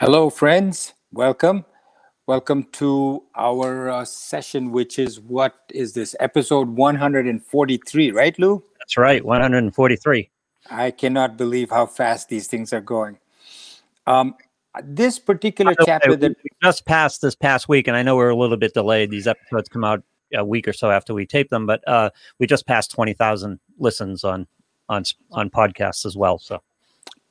Hello, friends. Welcome. Welcome to our uh, session, which is what is this episode 143, right, Lou? That's right, 143. I cannot believe how fast these things are going. Um, this particular chapter that we just passed this past week, and I know we're a little bit delayed. These episodes come out a week or so after we tape them, but uh, we just passed 20,000 listens on on on podcasts as well. So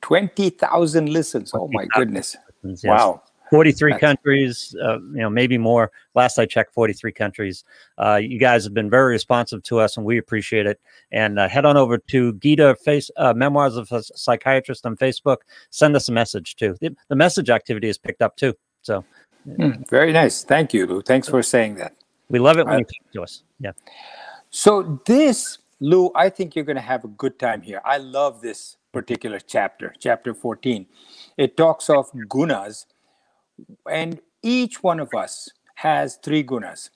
20,000 listens. Oh my goodness. Listens, yes. Wow. 43 That's... countries, uh, you know, maybe more. Last I checked, 43 countries. Uh, you guys have been very responsive to us, and we appreciate it. And uh, head on over to Gita face uh, Memoirs of a Psychiatrist on Facebook. Send us a message too. The, the message activity is picked up too. So, mm, very nice. Thank you, Lou. Thanks for saying that. We love it when you talk to us. Yeah. So this, Lou, I think you're going to have a good time here. I love this particular chapter, chapter 14. It talks of gunas and each one of us has three gunas,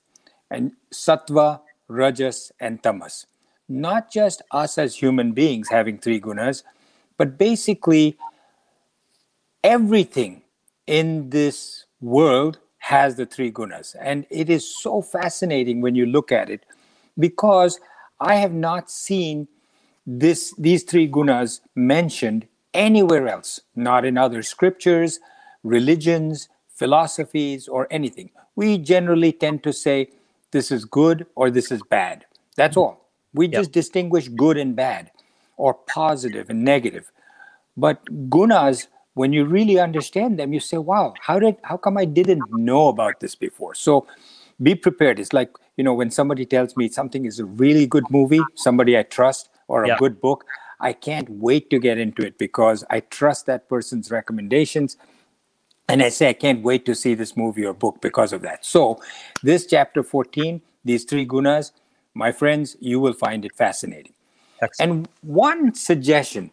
and sattva, rajas, and tamas. Not just us as human beings having three gunas, but basically everything in this world has the three gunas. And it is so fascinating when you look at it because I have not seen this these three gunas mentioned anywhere else, not in other scriptures, religions, philosophies, or anything. We generally tend to say this is good or this is bad. That's all. We yep. just distinguish good and bad or positive and negative. But gunas, when you really understand them, you say, wow, how did how come I didn't know about this before? So be prepared. It's like, you know, when somebody tells me something is a really good movie, somebody I trust, or a yep. good book, I can't wait to get into it because I trust that person's recommendations. And I say, I can't wait to see this movie or book because of that. So, this chapter 14, these three gunas, my friends, you will find it fascinating. Excellent. And one suggestion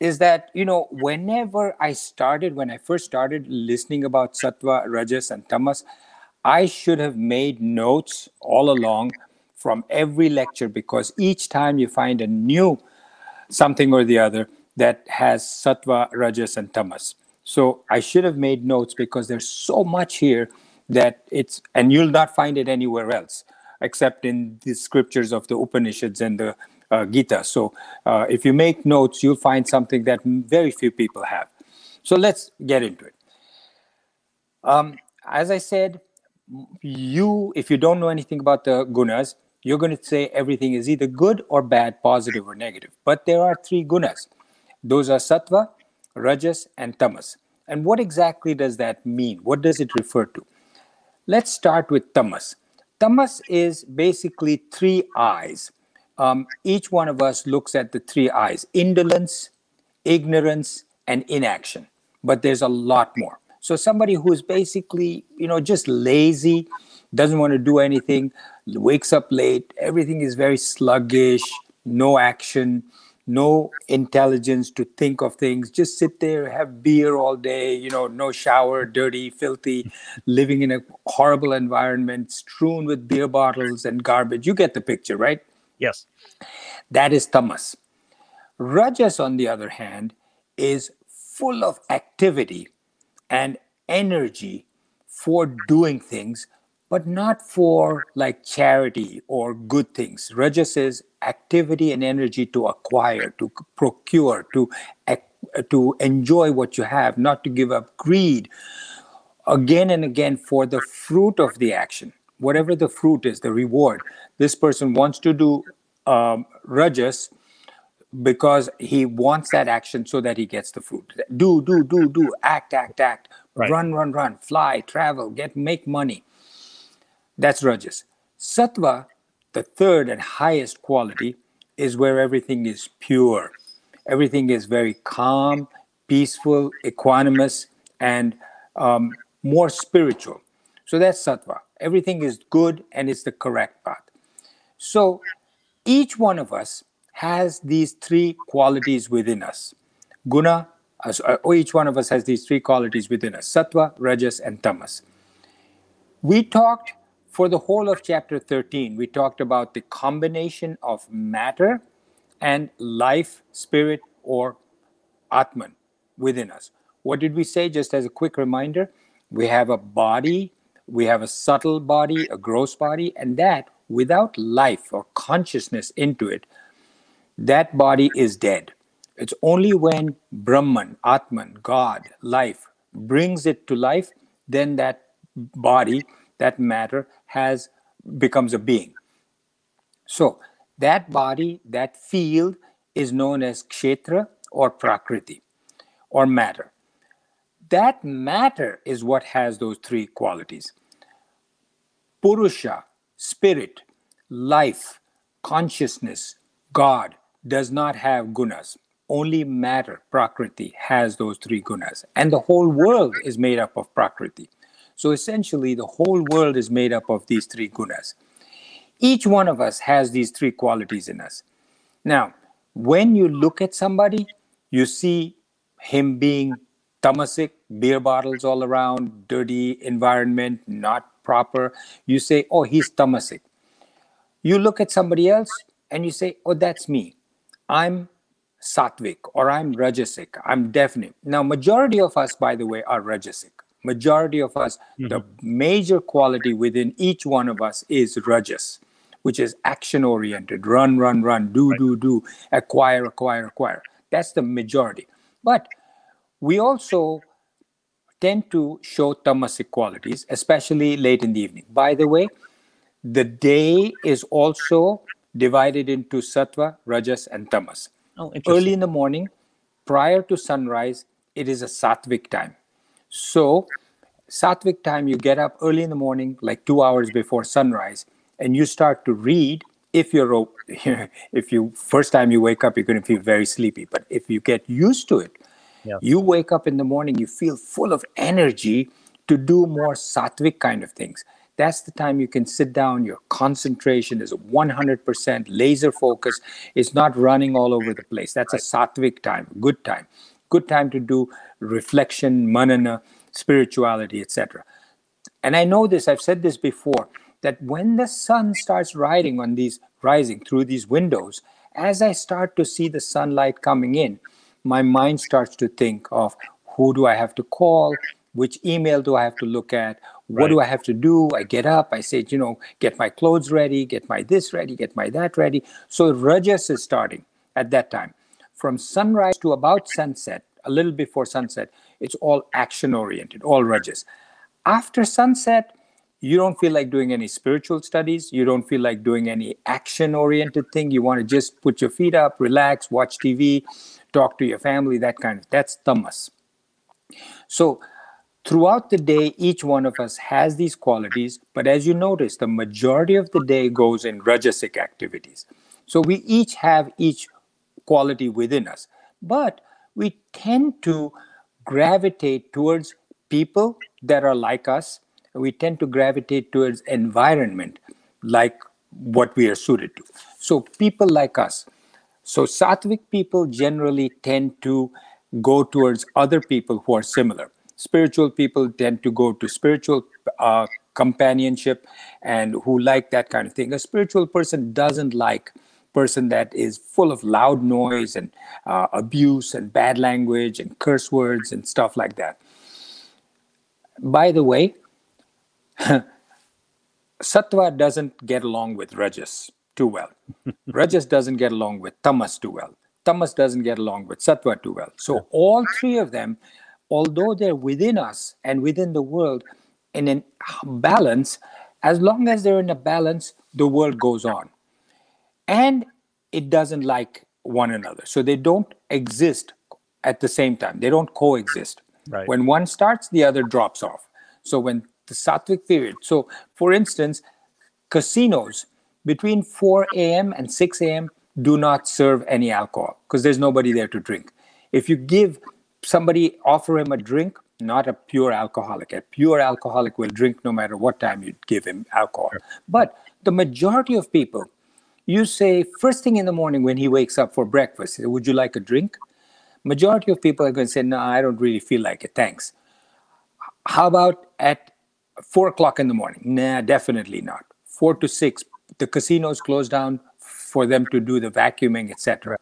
is that, you know, whenever I started, when I first started listening about sattva, rajas, and tamas, I should have made notes all along from every lecture because each time you find a new something or the other that has sattva, rajas, and tamas. So I should have made notes because there's so much here that it's, and you'll not find it anywhere else except in the scriptures of the Upanishads and the uh, Gita. So uh, if you make notes, you'll find something that very few people have. So let's get into it. Um, as I said, you, if you don't know anything about the gunas, you're going to say everything is either good or bad, positive or negative. But there are three gunas. Those are sattva, rajas, and tamas. And what exactly does that mean? What does it refer to? Let's start with tamas. Tamas is basically three eyes. Um, each one of us looks at the three eyes indolence, ignorance, and inaction. But there's a lot more. So somebody who's basically, you know, just lazy, doesn't want to do anything, wakes up late, everything is very sluggish, no action, no intelligence to think of things, just sit there, have beer all day, you know, no shower, dirty, filthy, living in a horrible environment, strewn with beer bottles and garbage. You get the picture, right? Yes. That is tamas. Rajas, on the other hand, is full of activity and energy for doing things but not for like charity or good things. Rajas is activity and energy to acquire, to procure, to to enjoy what you have, not to give up greed. Again and again for the fruit of the action, whatever the fruit is, the reward. This person wants to do um, rajas because he wants that action so that he gets the fruit. Do, do, do, do, act, act, act, right. run, run, run, fly, travel, get, make money that's Rajas. Sattva, the third and highest quality, is where everything is pure. Everything is very calm, peaceful, equanimous, and um, more spiritual. So that's Sattva. Everything is good and it's the correct path. So each one of us has these three qualities within us. Guna, uh, each one of us has these three qualities within us Sattva, Rajas, and Tamas. We talked for the whole of chapter 13, we talked about the combination of matter and life, spirit, or Atman within us. what did we say? Just as a quick reminder, we have a body, we have a subtle body, a gross body, and that without life or consciousness into it, that body is dead. It's only when Brahman, Atman, God, life brings it to life, then that body, that matter has becomes a being. So that body, that field is known as kshetra or prakriti or matter. That matter is what has those three qualities. Purusha, spirit, life, consciousness, God does not have gunas. Only matter, Prakriti, has those three gunas. And the whole world is made up of Prakriti. So essentially, the whole world is made up of these three gunas. Each one of us has these three qualities in us. Now, when you look at somebody, you see him being tamasic, beer bottles all around, dirty environment, not proper. You say, oh, he's tamasic. You look at somebody else and you say, oh, that's me. I'm sattvic or I'm rajasic. I'm definite. Now, majority of us, by the way, are rajasic. Majority of us, mm-hmm. the major quality within each one of us is rajas, which is action oriented. Run, run, run. Do, right. do, do. Acquire, acquire, acquire. That's the majority. But we also tend to show tamasic qualities, especially late in the evening. By the way, the day is also divided into sattva, rajas, and tamas. Oh, Early in the morning, prior to sunrise, it is a sattvic time. So, sattvic time, you get up early in the morning, like two hours before sunrise, and you start to read. If you're, if you first time you wake up, you're going to feel very sleepy. But if you get used to it, yeah. you wake up in the morning, you feel full of energy to do more sattvic kind of things that's the time you can sit down your concentration is 100% laser focus it's not running all over the place that's a sattvic time good time good time to do reflection manana spirituality etc and i know this i've said this before that when the sun starts riding on these rising through these windows as i start to see the sunlight coming in my mind starts to think of who do i have to call which email do i have to look at what right. do I have to do? I get up, I say, you know, get my clothes ready, get my this ready, get my that ready. So Rajas is starting at that time. From sunrise to about sunset, a little before sunset, it's all action oriented, all Rajas. After sunset, you don't feel like doing any spiritual studies. You don't feel like doing any action oriented thing. You want to just put your feet up, relax, watch TV, talk to your family, that kind of that's tamas. So Throughout the day, each one of us has these qualities, but as you notice, the majority of the day goes in rajasic activities. So we each have each quality within us, but we tend to gravitate towards people that are like us. We tend to gravitate towards environment like what we are suited to. So people like us. So sattvic people generally tend to go towards other people who are similar spiritual people tend to go to spiritual uh, companionship and who like that kind of thing a spiritual person doesn't like person that is full of loud noise and uh, abuse and bad language and curse words and stuff like that. By the way sattva doesn't get along with rajas too well. Rajas doesn't get along with tamas too well. Tamas doesn't get along with sattva too well. So all three of them although they're within us and within the world in a balance, as long as they're in a balance, the world goes on. And it doesn't like one another. So they don't exist at the same time, they don't coexist. Right. When one starts, the other drops off. So when the sattvic period, so for instance, casinos between 4 a.m. and 6 a.m. do not serve any alcohol because there's nobody there to drink. If you give somebody offer him a drink, not a pure alcoholic. A pure alcoholic will drink no matter what time you give him alcohol. But the majority of people, you say first thing in the morning when he wakes up for breakfast, would you like a drink? Majority of people are going to say, no, I don't really feel like it. Thanks. How about at four o'clock in the morning? Nah, definitely not. Four to six, the casinos close down for them to do the vacuuming, etc.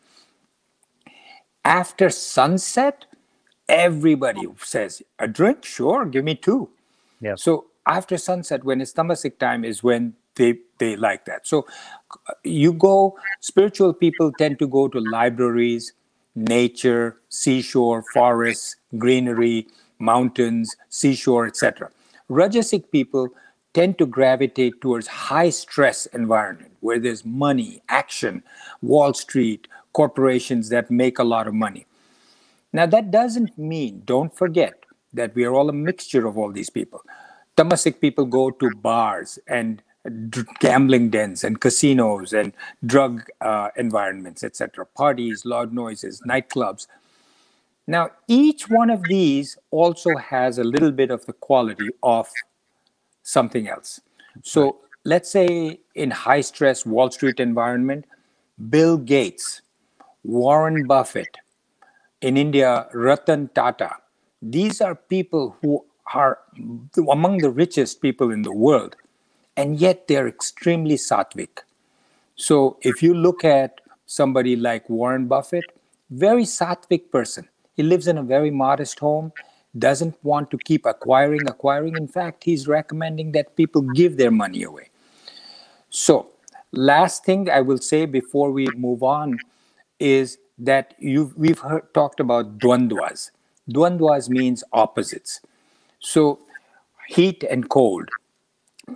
After sunset, everybody says a drink sure give me two Yeah. so after sunset when it's tamasic time is when they they like that. So you go spiritual people tend to go to libraries nature seashore forests greenery mountains seashore etc rajasic people tend to gravitate towards high stress environment where there's money action wall street corporations that make a lot of money. Now, that doesn't mean, don't forget, that we are all a mixture of all these people. Tamasic people go to bars and d- gambling dens and casinos and drug uh, environments, etc., parties, loud noises, nightclubs. Now, each one of these also has a little bit of the quality of something else. So, let's say in high stress Wall Street environment, Bill Gates, Warren Buffett, in India, Ratan Tata. These are people who are among the richest people in the world, and yet they're extremely sattvic. So if you look at somebody like Warren Buffett, very sattvic person. He lives in a very modest home, doesn't want to keep acquiring, acquiring. In fact, he's recommending that people give their money away. So, last thing I will say before we move on is that you've, we've heard, talked about dwandwas. Dwandwas means opposites. So heat and cold,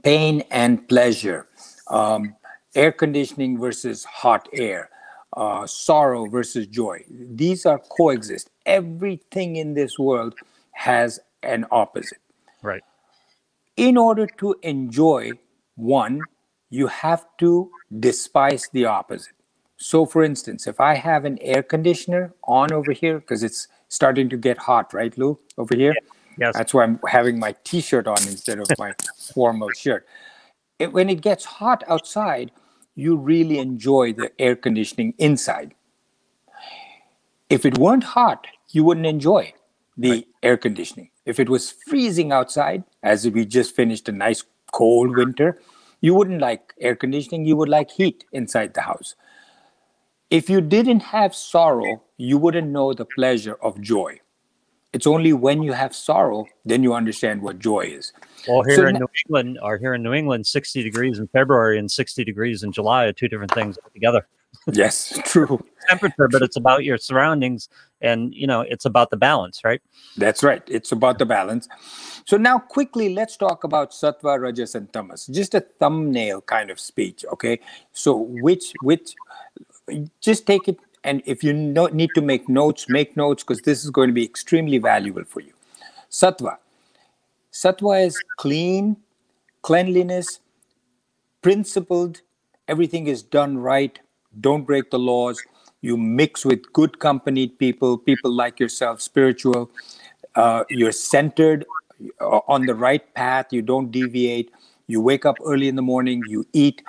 pain and pleasure, um, air conditioning versus hot air, uh, sorrow versus joy. These are coexist. Everything in this world has an opposite. Right. In order to enjoy one, you have to despise the opposite. So, for instance, if I have an air conditioner on over here, because it's starting to get hot, right, Lou, over here? Yes. That's why I'm having my t shirt on instead of my formal shirt. It, when it gets hot outside, you really enjoy the air conditioning inside. If it weren't hot, you wouldn't enjoy the air conditioning. If it was freezing outside, as we just finished a nice cold winter, you wouldn't like air conditioning, you would like heat inside the house. If you didn't have sorrow, you wouldn't know the pleasure of joy. It's only when you have sorrow, then you understand what joy is. Well, here So in now- New England, or here in New England, 60 degrees in February and 60 degrees in July are two different things together. yes, true. Temperature, but it's about your surroundings and, you know, it's about the balance, right? That's right. It's about the balance. So now quickly let's talk about sattva, rajas, and tamas. Just a thumbnail kind of speech. Okay. So which which just take it and if you need to make notes, make notes because this is going to be extremely valuable for you. Sattva. Sattva is clean, cleanliness, principled, everything is done right, don't break the laws. You mix with good company people, people like yourself, spiritual. Uh, you're centered uh, on the right path, you don't deviate. You wake up early in the morning, you eat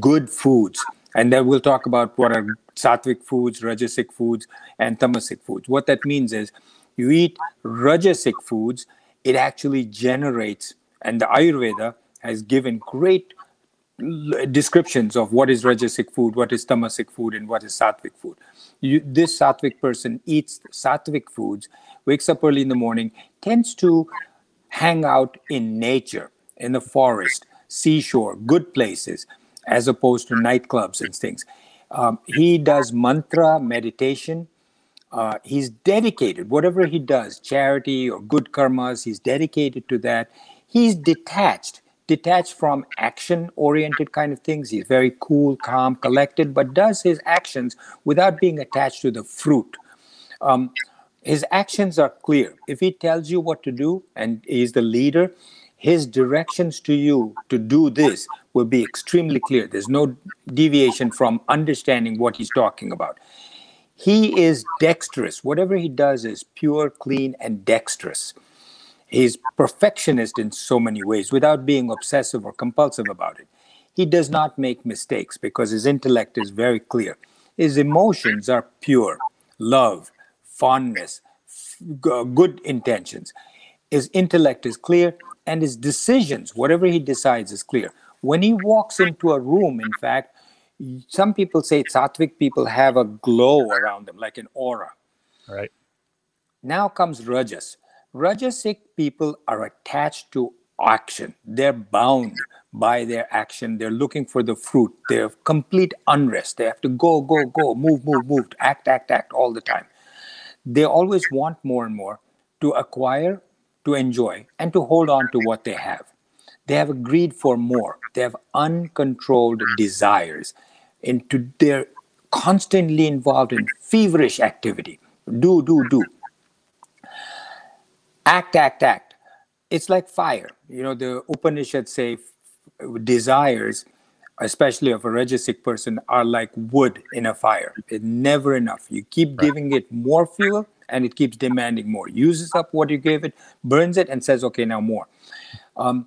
good foods. And then we'll talk about what are sattvic foods, rajasic foods, and tamasic foods. What that means is you eat rajasic foods, it actually generates, and the Ayurveda has given great descriptions of what is rajasic food, what is tamasic food, and what is sattvic food. You, this sattvic person eats sattvic foods, wakes up early in the morning, tends to hang out in nature, in the forest, seashore, good places, as opposed to nightclubs and things. Um, he does mantra meditation. Uh, he's dedicated, whatever he does, charity or good karmas, he's dedicated to that. He's detached, detached from action oriented kind of things. He's very cool, calm, collected, but does his actions without being attached to the fruit. Um, his actions are clear. If he tells you what to do and he's the leader, his directions to you to do this will be extremely clear. There's no deviation from understanding what he's talking about. He is dexterous. Whatever he does is pure, clean, and dexterous. He's perfectionist in so many ways without being obsessive or compulsive about it. He does not make mistakes because his intellect is very clear. His emotions are pure love, fondness, good intentions. His intellect is clear and his decisions, whatever he decides, is clear. When he walks into a room, in fact, some people say sattvic people have a glow around them, like an aura. Right. Now comes rajas. Rajasic people are attached to action. They're bound by their action. They're looking for the fruit. They're complete unrest. They have to go, go, go, move, move, move, act, act, act all the time. They always want more and more to acquire, to enjoy, and to hold on to what they have. They have a greed for more. They have uncontrolled desires. Into they're constantly involved in feverish activity. Do, do, do. Act, act, act. It's like fire. You know, the Upanishads say desires, especially of a rajasic person, are like wood in a fire. It's never enough. You keep giving it more fuel and it keeps demanding more. Uses up what you gave it, burns it, and says, okay, now more. Um,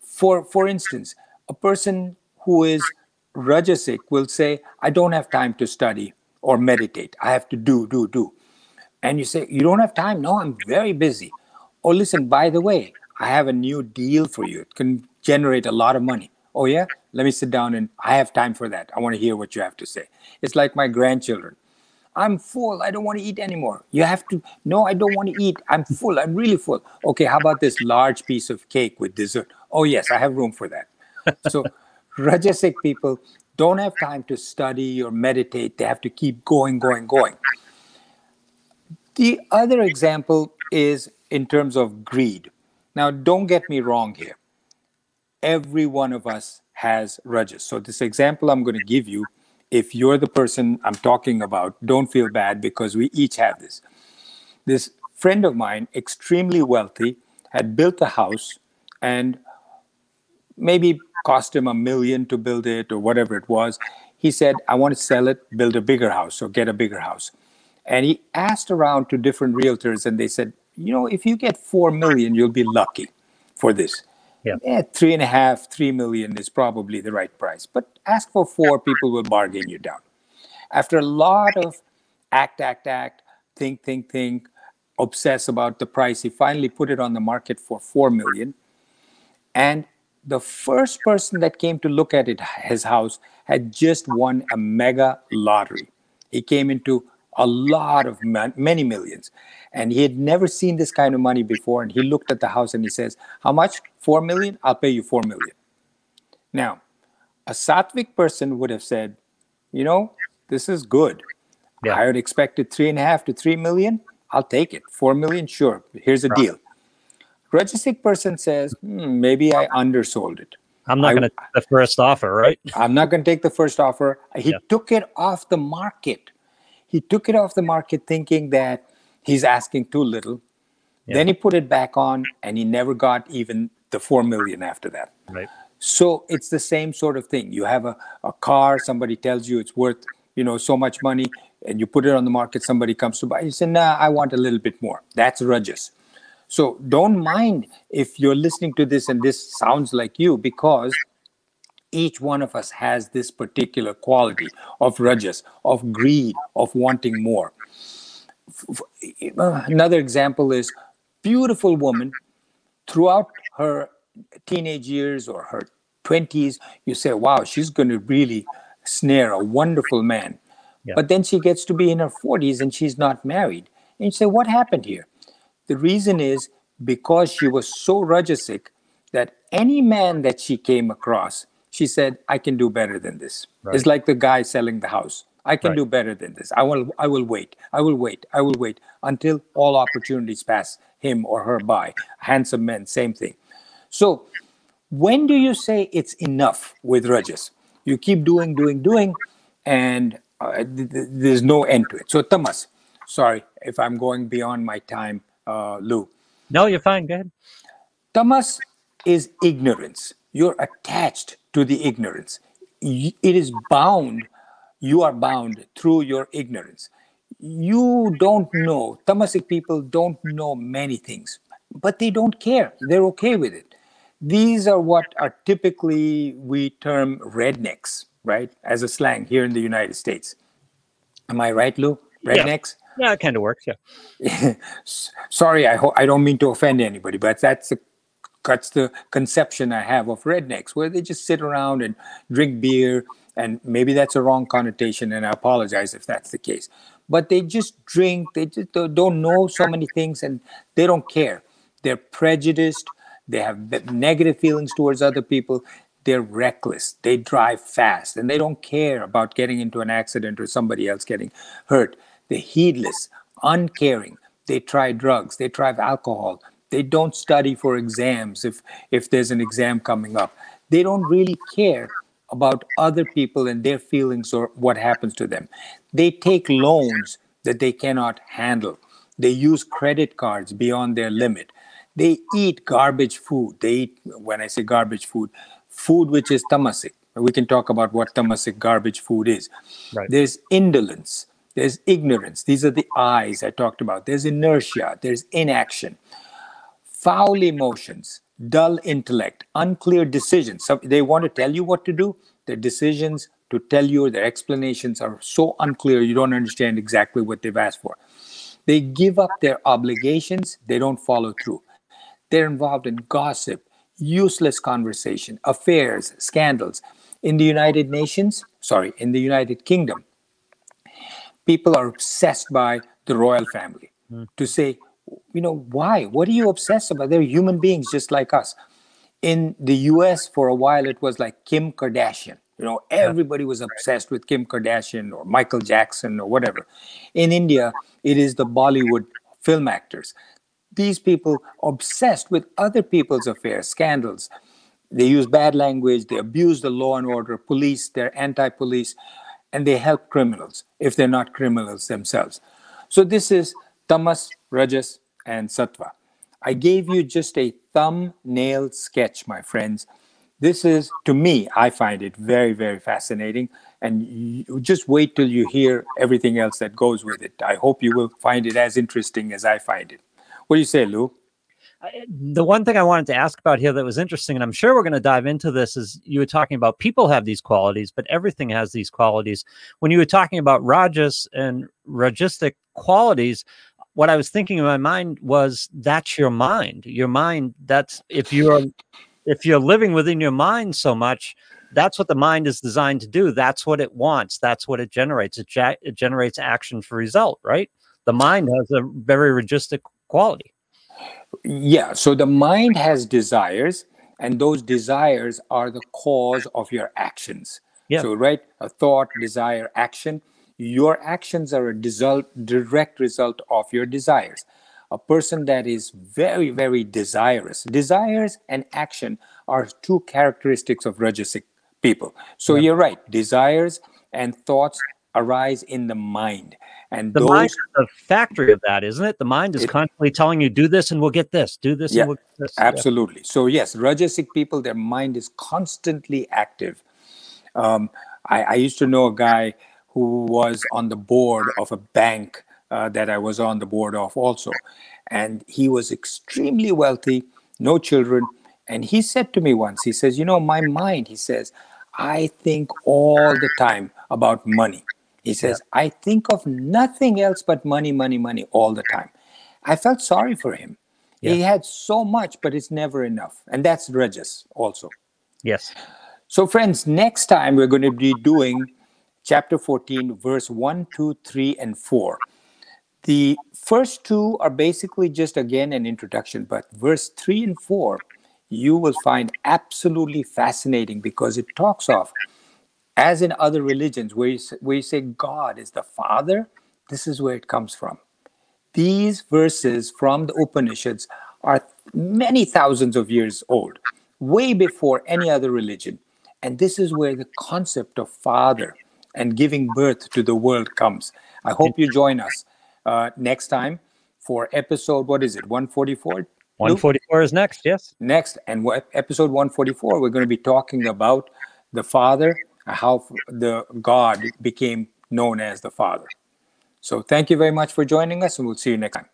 for, for instance, a person who is rajasic will say, I don't have time to study or meditate. I have to do, do, do. And you say, You don't have time? No, I'm very busy. Oh, listen, by the way, I have a new deal for you. It can generate a lot of money. Oh, yeah? Let me sit down and I have time for that. I want to hear what you have to say. It's like my grandchildren. I'm full. I don't want to eat anymore. You have to, no, I don't want to eat. I'm full. I'm really full. Okay, how about this large piece of cake with dessert? Oh, yes, I have room for that. So, Rajasic people don't have time to study or meditate. They have to keep going, going, going. The other example is in terms of greed. Now, don't get me wrong here every one of us has rajas. So this example I'm going to give you, if you're the person I'm talking about, don't feel bad because we each have this. This friend of mine, extremely wealthy, had built a house and maybe cost him a million to build it or whatever it was. He said, I want to sell it, build a bigger house or get a bigger house. And he asked around to different realtors and they said, you know, if you get 4 million, you'll be lucky for this yeah. yeah, three and a half, three million is probably the right price. But ask for four, people will bargain you down. After a lot of act, act, act, think, think, think, obsess about the price, he finally put it on the market for four million. And the first person that came to look at it, his house, had just won a mega lottery. He came into a lot of many millions. And he had never seen this kind of money before. And he looked at the house and he says how much? 4 million? I'll pay you 4 million. Now a sattvic person would have said you know this is good. Yeah. i had expected three and a half to three million. I'll take it. 4 million? Sure. Here's a deal. Rajasic person says hmm, maybe i undersold it. I'm not going to the first offer right? I'm not going to take the first offer. He yeah. took it off the market he took it off the market thinking that he's asking too little. Yeah. Then he put it back on and he never got even the 4 million after that. Right. So it's the same sort of thing. You have a, a car, somebody tells you it's worth, you know, so much money, and you put it on the market, somebody comes to buy. You say, nah, I want a little bit more. That's rajas. So don't mind if you're listening to this and this sounds like you because each one of us has this particular quality of rajas, of greed, of wanting more. Another example is beautiful woman throughout her teenage years or her 20s, you say, wow, she's going to really snare a wonderful man. Yeah. But then she gets to be in her 40s and she's not married. And you say, what happened here? The reason is because she was so rajasic that any man that she came across, she said, I can do better than this. Right. It's like the guy selling the house. I can right. do better than this. I will I will wait. I will wait. I will wait until all opportunities pass him or her by. Handsome men, same thing. So when do you say it's enough with Rajas? You keep doing, doing, doing, and uh, th- th- there's no end to it. So Tamas, sorry if I'm going beyond my time, uh, Lou. No, you're fine. Go ahead. Tamas is ignorance. You're attached to the ignorance. It is bound, you are bound through your ignorance. You don't know, Tamasic people don't know many things, but they don't care. They're okay with it. These are what are typically we term rednecks, right? As a slang here in the United States. Am I right, Lou? Rednecks? Yeah, yeah it kind of works. Yeah. Sorry, I, ho- I don't mean to offend anybody, but that's the that's the conception I have of rednecks, where they just sit around and drink beer. And maybe that's a wrong connotation, and I apologize if that's the case. but they just drink. They just don't know so many things and they don't care. They're prejudiced. They have negative feelings towards other people. They're reckless. They drive fast and they don't care about getting into an accident or somebody else getting hurt. They're heedless, uncaring. They try drugs. They try alcohol. They don't study for exams if, if there's an exam coming up. They don't really care about other people and their feelings or what happens to them. They take loans that they cannot handle. They use credit cards beyond their limit. They eat garbage food. They eat, when I say garbage food, food which is tamasic. We can talk about what tamasic garbage food is. Right. There's indolence. There's ignorance. These are the eyes I talked about. There's inertia. There's inaction. Foul emotions dull intellect, unclear decisions. So they want to tell you what to do. Their decisions to tell you, their explanations are so unclear, you don't understand exactly what they've asked for. They give up their obligations, they don't follow through. They're involved in gossip, useless conversation, affairs, scandals. In the United Nations, sorry, in the United Kingdom, people are obsessed by the royal family. Mm. To say, you know, why? What are you obsessed about? They're human beings just like us. In the US, for a while, it was like Kim Kardashian. You know, everybody was obsessed with Kim Kardashian or Michael Jackson or whatever. In India, it is the Bollywood film actors. These people obsessed with other people's affairs, scandals. They use bad language, they abuse the law and order, police, they're anti police, and they help criminals if they're not criminals themselves. So, this is tamas, rajas, and sattva. I gave you just a thumbnail sketch, my friends. This is, to me, I find it very, very fascinating. And just wait till you hear everything else that goes with it. I hope you will find it as interesting as I find it. What do you say, Lou? the one thing I wanted to ask about here that was interesting, and I'm sure we're going to dive into this, is you were talking about people have these qualities, but everything has these qualities. When you were talking about rajas and rajistic qualities, what I was thinking in my mind was that's your mind. Your mind. That's if you're if you're living within your mind so much, that's what the mind is designed to do. That's what it wants. That's what it generates. It, ja- it generates action for result. Right. The mind has a very registic quality. Yeah. So the mind has desires, and those desires are the cause of your actions. Yeah. So right, a thought, desire, action your actions are a result, direct result of your desires. A person that is very, very desirous, desires and action are two characteristics of Rajasic people. So you're right, desires and thoughts arise in the mind. And the those, mind is the factory of that, isn't it? The mind is it, constantly telling you, do this and we'll get this, do this yeah, and we'll get this. Absolutely. Yeah. So, yes, Rajasic people, their mind is constantly active. Um, I, I used to know a guy who was on the board of a bank uh, that I was on the board of also. And he was extremely wealthy, no children. And he said to me once, he says, You know, my mind, he says, I think all the time about money. He says, yeah. I think of nothing else but money, money, money all the time. I felt sorry for him. Yeah. He had so much, but it's never enough. And that's Rajas also. Yes. So, friends, next time we're going to be doing chapter 14, verse 1, 2, 3, and 4. The first two are basically just again an introduction, but verse 3 and 4 you will find absolutely fascinating because it talks of, as in other religions, where you, where you say God is the Father, this is where it comes from. These verses from the Upanishads are many thousands of years old, way before any other religion. And this is where the concept of Father and giving birth to the world comes. I hope you join us uh, next time for episode, what is it, 144? 144 is next, yes. Next, and episode 144, we're going to be talking about the Father, how the God became known as the Father. So thank you very much for joining us, and we'll see you next time.